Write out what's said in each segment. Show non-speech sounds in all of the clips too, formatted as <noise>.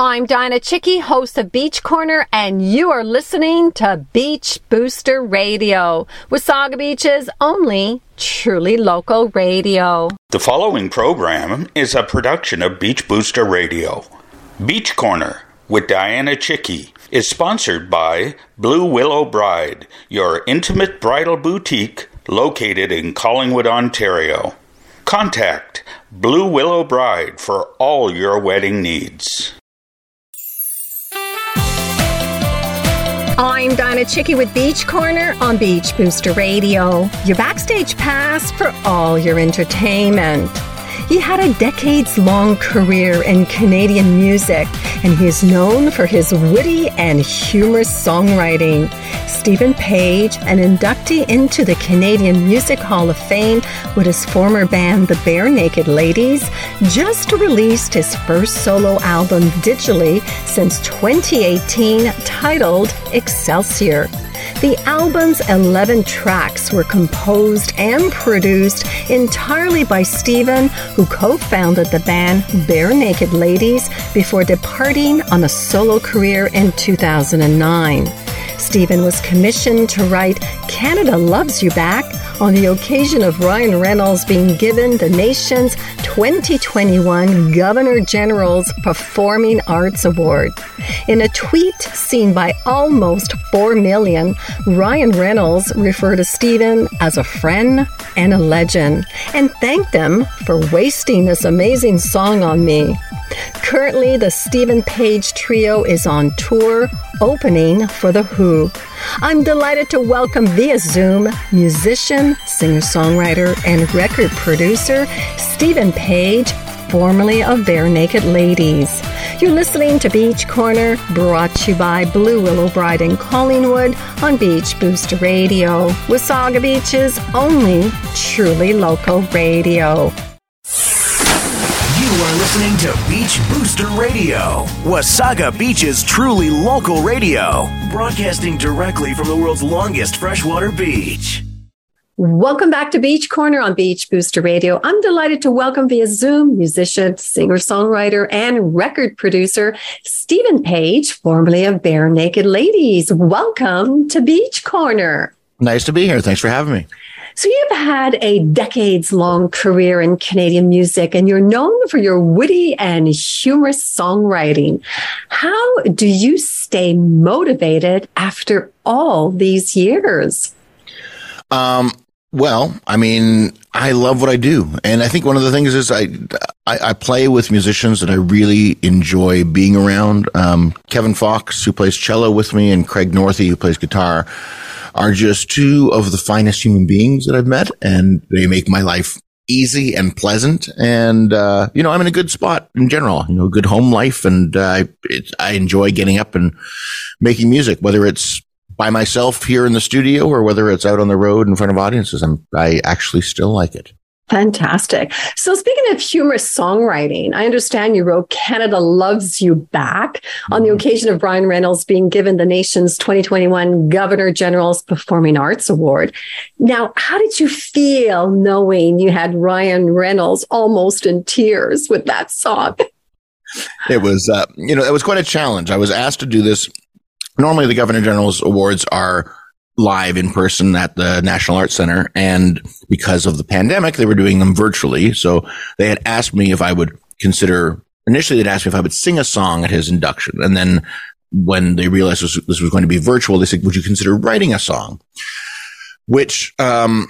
I'm Dianna Chycki, host of Beach Corner, and you are listening to Beach Booster Radio, Wasaga Beach's only truly local radio. The following program is a production of Beach Booster Radio. Beach Corner with Dianna Chycki is sponsored by Blue Willow Bride, your intimate bridal boutique located in Collingwood, Ontario. Contact Blue Willow Bride for all your wedding needs. I'm Donna Chycki with Beach Corner on Beach Booster Radio, your backstage pass for all your entertainment. He had a decades long career in Canadian music, and he is known for his witty and humorous songwriting. Steven Page, an inductee into the Canadian Music Hall of Fame with his former band, the Barenaked Ladies, just released his first solo album digitally since 2018 titled Excelsior. The album's 11 tracks were composed and produced entirely by Steven, who co founded the band Barenaked Ladies before departing on a solo career in 2009. Steven was commissioned to write Canada Loves You Back on the occasion of Ryan Reynolds being given the nation's 2021 Governor General's Performing Arts Award. In a tweet seen by almost 4 million, Ryan Reynolds referred to Steven as a friend and a legend and thanked him for wasting this amazing song on me. Currently, the Steven Page Trio is on tour, opening for The Who. I'm delighted to welcome via Zoom musician, singer songwriter, and record producer Steven Page, formerly of Barenaked Ladies. You're listening to Beach Corner, brought to you by Blue Willow Bride in Collingwood on Beach Booster Radio, Wasaga Beach's only truly local radio. You are listening to Beach Booster Radio, Wasaga Beach's truly local radio, broadcasting directly from the world's longest freshwater beach. Welcome back to Beach Corner on Beach Booster Radio. I'm delighted to welcome via Zoom musician, singer songwriter, and record producer Steven Page, formerly of Barenaked Ladies. Welcome to Beach Corner. Nice to be here. Thanks for having me. So you've had a decades long career in Canadian music and you're known for your witty and humorous songwriting. How do you stay motivated after all these years? Um, well, I mean, I love what I do. And I think one of the things is I, I, I play with musicians that I really enjoy being around. Um, Kevin Fox, who plays cello with me, and Craig Northey, who plays guitar are just two of the finest human beings that I've met, and they make my life easy and pleasant. And uh, you know, I'm in a good spot in general. You know, good home life, and uh, it, I enjoy getting up and making music, whether it's by myself here in the studio or whether it's out on the road in front of audiences. I'm, I actually still like it. Fantastic. So, speaking of humorous songwriting, I understand you wrote Canada Loves You Back on the mm-hmm. occasion of Brian Reynolds being given the nation's 2021 Governor General's Performing Arts Award. Now, how did you feel knowing you had Ryan Reynolds almost in tears with that song? <laughs> It was, uh, you know, it was quite a challenge. I was asked to do this. Normally, the Governor General's awards are live in person at the National Arts Center. And because of the pandemic, they were doing them virtually. So they had asked me if I would consider, initially they'd asked me if I would sing a song at his induction. And then when they realized this, this was going to be virtual, they said, would you consider writing a song? Which, um,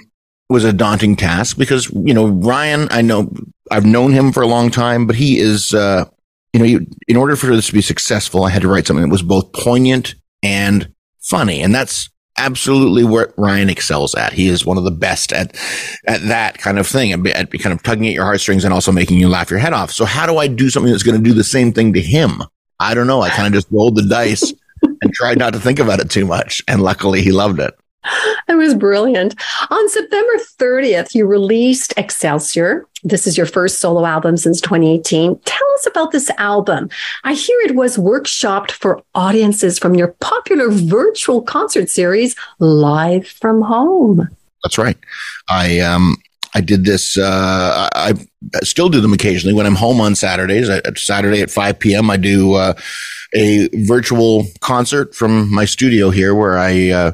was a daunting task because, you know, Ryan, I know I've known him for a long time, but he is, uh, you know, you, in order for this to be successful, I had to write something that was both poignant and funny. And that's absolutely what Ryan excels at. He is one of the best at at that kind of thing, at, at kind of tugging at your heartstrings and also making you laugh your head off. So how do I do something that's going to do the same thing to him? I don't know. I kind of just rolled the dice <laughs> and tried not to think about it too much, and luckily he loved it. It was brilliant. On September 30th, you released Excelsior. This is your first solo album since 2018. Tell us about this album. I hear it was workshopped for audiences from your popular virtual concert series, Live from Home. That's right. I um, I did this. Uh, I, I, still do them occasionally when I'm home on Saturdays. Saturday at 5 p.m. I do uh, a virtual concert from my studio here, where I uh,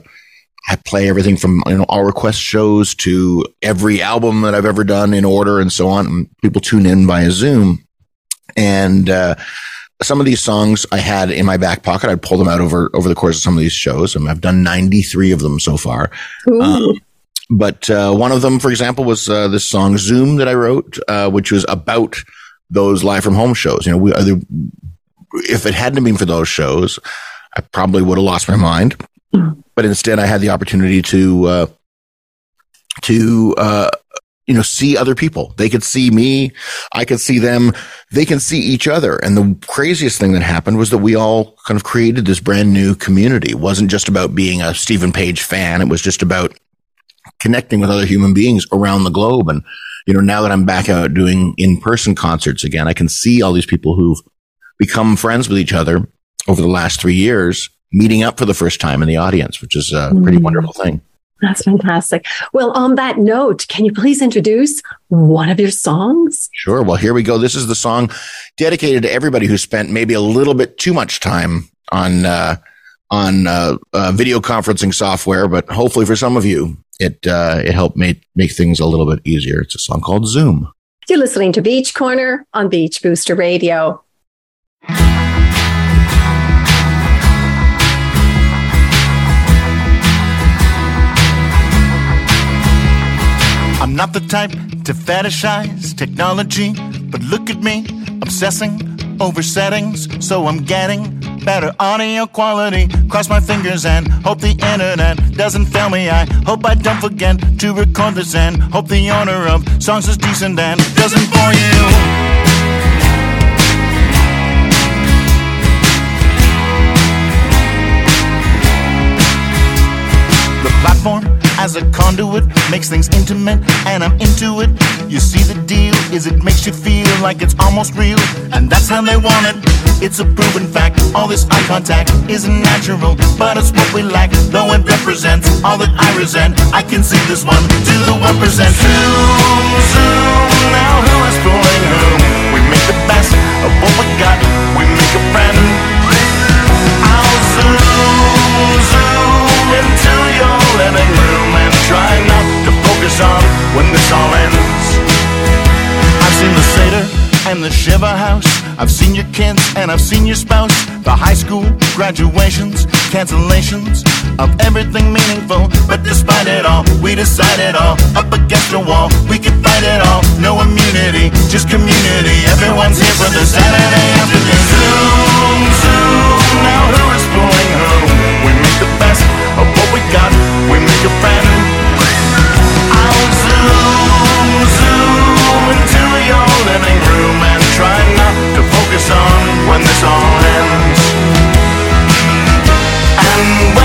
I play everything from you know all request shows to every album that I've ever done in order and so on. And people tune in via Zoom, and uh, some of these songs I had in my back pocket. I'd pull them out over over the course of some of these shows. I mean, I've done 93 of them so far. Um, but uh, one of them, for example, was uh, this song "Zoom" that I wrote, uh, which was about those live from home shows. You know, we, if it hadn't been for those shows, I probably would have lost my mind. But instead, I had the opportunity to uh, to uh, you know see other people. They could see me, I could see them. They can see each other. And the craziest thing that happened was that we all kind of created this brand new community. It wasn't just about being a Steven Page fan. It was just about connecting with other human beings around the globe. And you know, now that I'm back out doing in person concerts again, I can see all these people who've become friends with each other over the last three years meeting up for the first time in the audience, which is a pretty mm. wonderful thing. That's fantastic. Well, on that note, can you please introduce one of your songs? Sure. Well, here we go. This is the song dedicated to everybody who spent maybe a little bit too much time on uh, on uh, uh, video conferencing software, but hopefully for some of you, it uh, it helped make make things a little bit easier. It's a song called Zoom. You're listening to Beach Corner on Beach Booster Radio. Not the type to fetishize technology, but look at me, obsessing over settings, so I'm getting better audio quality. Cross my fingers and hope the internet doesn't fail me. I hope I don't forget to record this and hope the owner of songs is decent and doesn't bore you. The platform as a conduit makes things intimate and I'm into it. You see the deal is it makes you feel like it's almost real and that's how they want it. It's a proven fact. All this eye contact isn't natural, but it's what we lack. Though it represents all that I resent, I can see this one to the one percent. Zoom, zoom. Now who is fooling whom? We make the best of what we got. We make a friend. I'll zoom, zoom into your living try not to focus on when this all ends. I've seen the Seder and the Shiva house. I've seen your kids and I've seen your spouse. The high school graduations, cancellations of everything meaningful. But despite it all, we decided all up against the wall. We can fight it all. No immunity, just community. Everyone's here for the Saturday afternoon. Zoom, zoom. Now who is fooling who? We make the best of what we got. We make a friend. When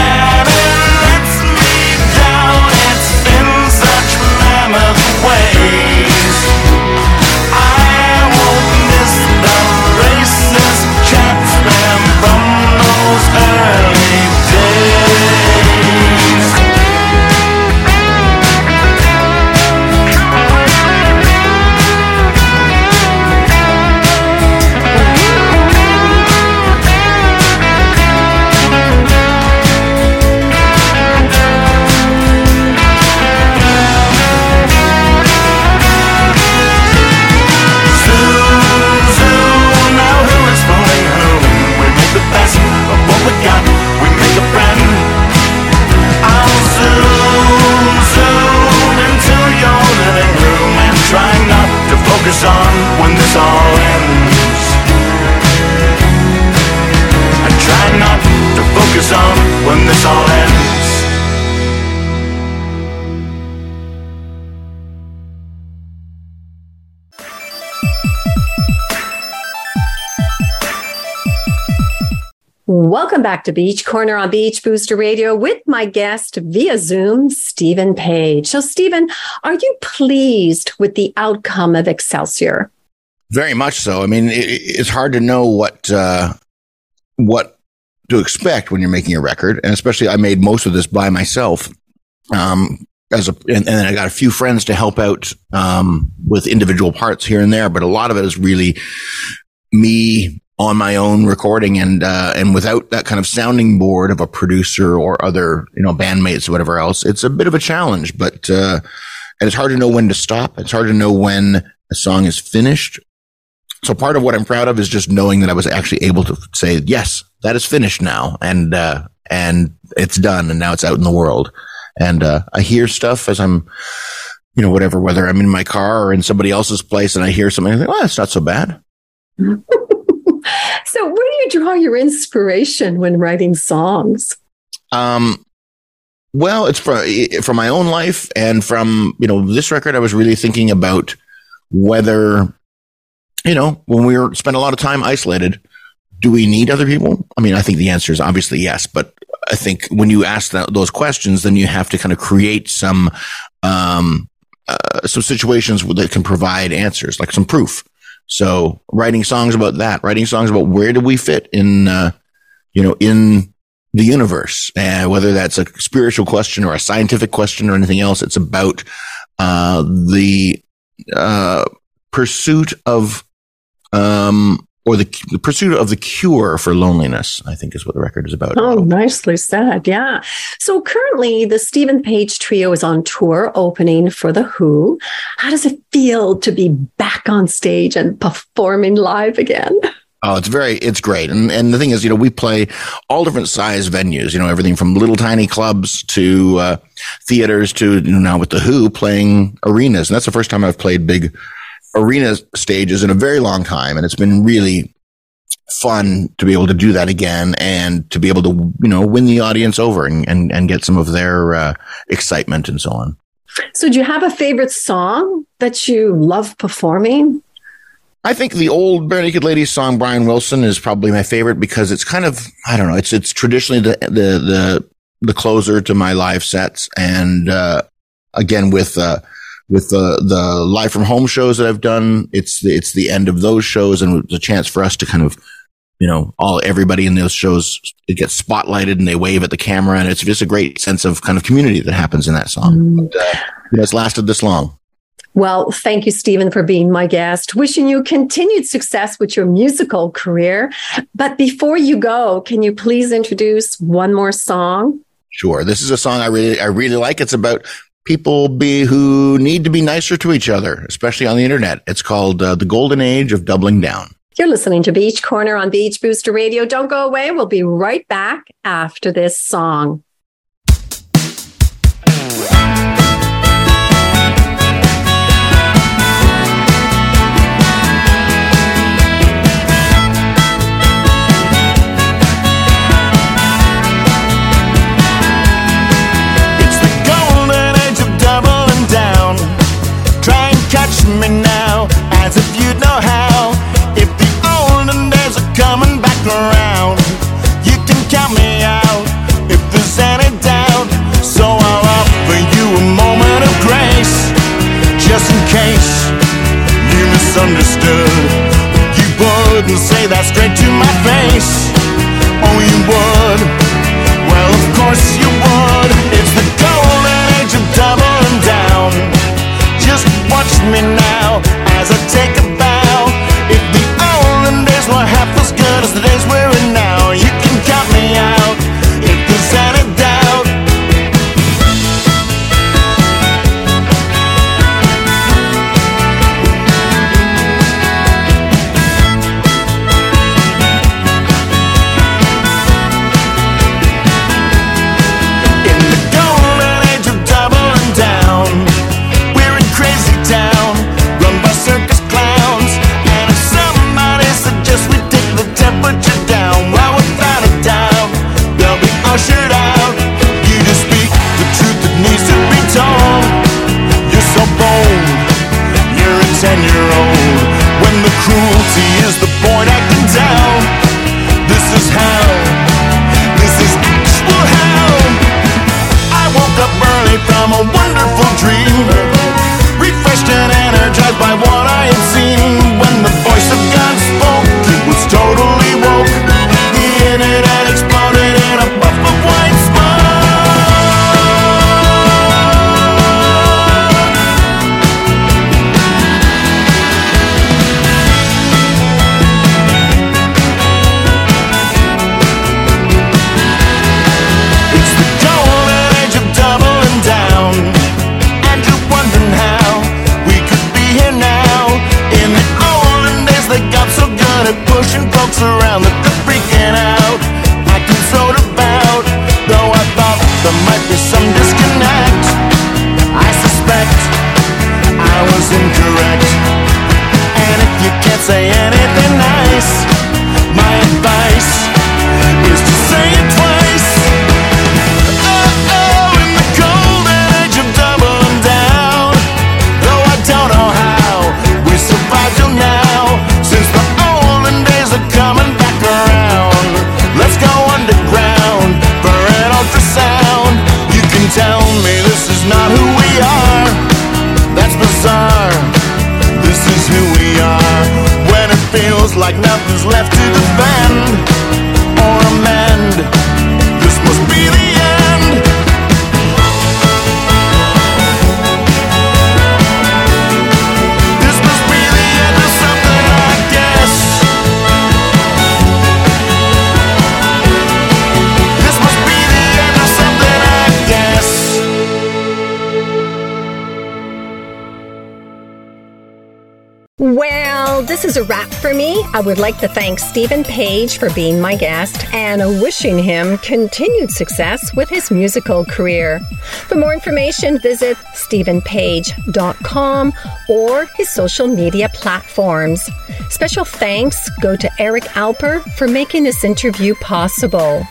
Welcome back to Beach Corner on Beach Booster Radio with my guest via Zoom, Steven Page. So, Steven, are you pleased with the outcome of Excelsior? Very much so. I mean, it, it's hard to know what uh, what to expect when you're making a record, and especially I made most of this by myself. Um, as a, and, and I got a few friends to help out, um, with individual parts here and there, but a lot of it is really me on my own recording and, uh, and without that kind of sounding board of a producer or other, you know, bandmates or whatever else, it's a bit of a challenge, but, uh, and it's hard to know when to stop. It's hard to know when a song is finished. So part of what I'm proud of is just knowing that I was actually able to say, yes, that is finished now. And, uh, and it's done and now it's out in the world. And, uh, I hear stuff as I'm, you know, whatever, whether I'm in my car or in somebody else's place and I hear something, I think, well, that's not so bad. <laughs> so where do you draw your inspiration when writing songs? Um, well, it's from, from my own life and from, you know, this record, I was really thinking about whether, you know, when we were spend a lot of time isolated, do we need other people? I mean, I think the answer is obviously yes, but I think when you ask that, those questions, then you have to kind of create some, um, uh, some situations that can provide answers, like some proof. So writing songs about that, writing songs about where do we fit in, uh, you know, in the universe, and whether that's a spiritual question or a scientific question or anything else, it's about, uh, the, uh, pursuit of, um, or the, the, pursuit of the cure for loneliness, I think is what the record is about. Oh, nicely said. Yeah. So currently the Steven Page Trio is on tour opening for The Who. How does it feel to be back on stage and performing live again? Oh, it's very, it's great. And, and the thing is, you know, we play all different size venues, you know, everything from little tiny clubs to, uh, theaters to, you know, now with the Who playing arenas. And that's the first time I've played big arena stages in a very long time. And it's been really fun to be able to do that again and to be able to, you know, win the audience over and, and, and get some of their uh, excitement and so on. So, do you have a favorite song that you love performing? I think the old Barenaked Ladies song Brian Wilson is probably my favorite because it's kind of I don't know it's it's traditionally the the the the closer to my live sets and uh, again with uh, with the the live from home shows that I've done, it's the, it's the end of those shows and a chance for us to kind of, you know, all everybody in those shows it gets spotlighted and they wave at the camera and it's just a great sense of kind of community that happens in that song. Mm. But, uh, it's lasted this long. Well, thank you, Steven, for being my guest. Wishing you continued success with your musical career. But before you go, can you please introduce one more song? Sure. This is a song I really, I really like. It's about people be who need to be nicer to each other, especially on the internet. It's called uh, the golden age of doubling down. You're listening to Beach Corner on Beach Booster Radio. Don't go away. We'll be right back after this song. Me now ocean pokes around the like nothing's left to defend this is a wrap for me. I would like to thank Steven Page for being my guest and wishing him continued success with his musical career. For more information, visit stevenpage.com or his social media platforms. Special thanks go to Eric Alper for making this interview possible.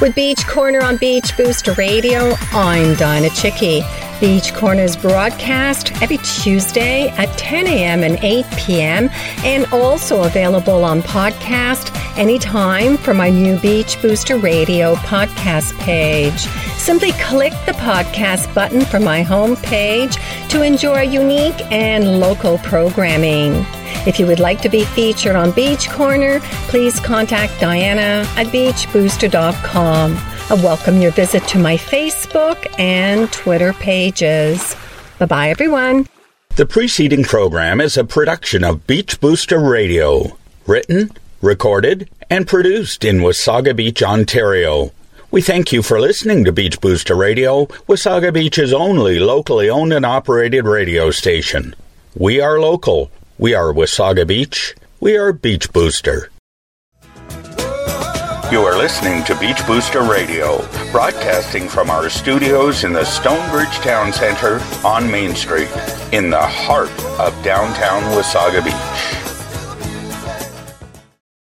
With Beach Corner on Beach Booster Radio, I'm Dianna Chycki. Beach Corners broadcast every Tuesday at 10 a.m. and 8 p.m. and also available on podcast anytime from my new Beach Booster Radio podcast page. Simply click the podcast button from my home page to enjoy unique and local programming. If you would like to be featured on Beach Corner, please contact Dianna at beachbooster.com. I welcome your visit to my Facebook and Twitter pages. Bye bye, everyone. The preceding program is a production of Beach Booster Radio, written, recorded, and produced in Wasaga Beach, Ontario. We thank you for listening to Beach Booster Radio, Wasaga Beach's only locally owned and operated radio station. We are local. We are Wasaga Beach. We are Beach Booster. You are listening to Beach Booster Radio, broadcasting from our studios in the Stonebridge Town Center on Main Street, in the heart of downtown Wasaga Beach.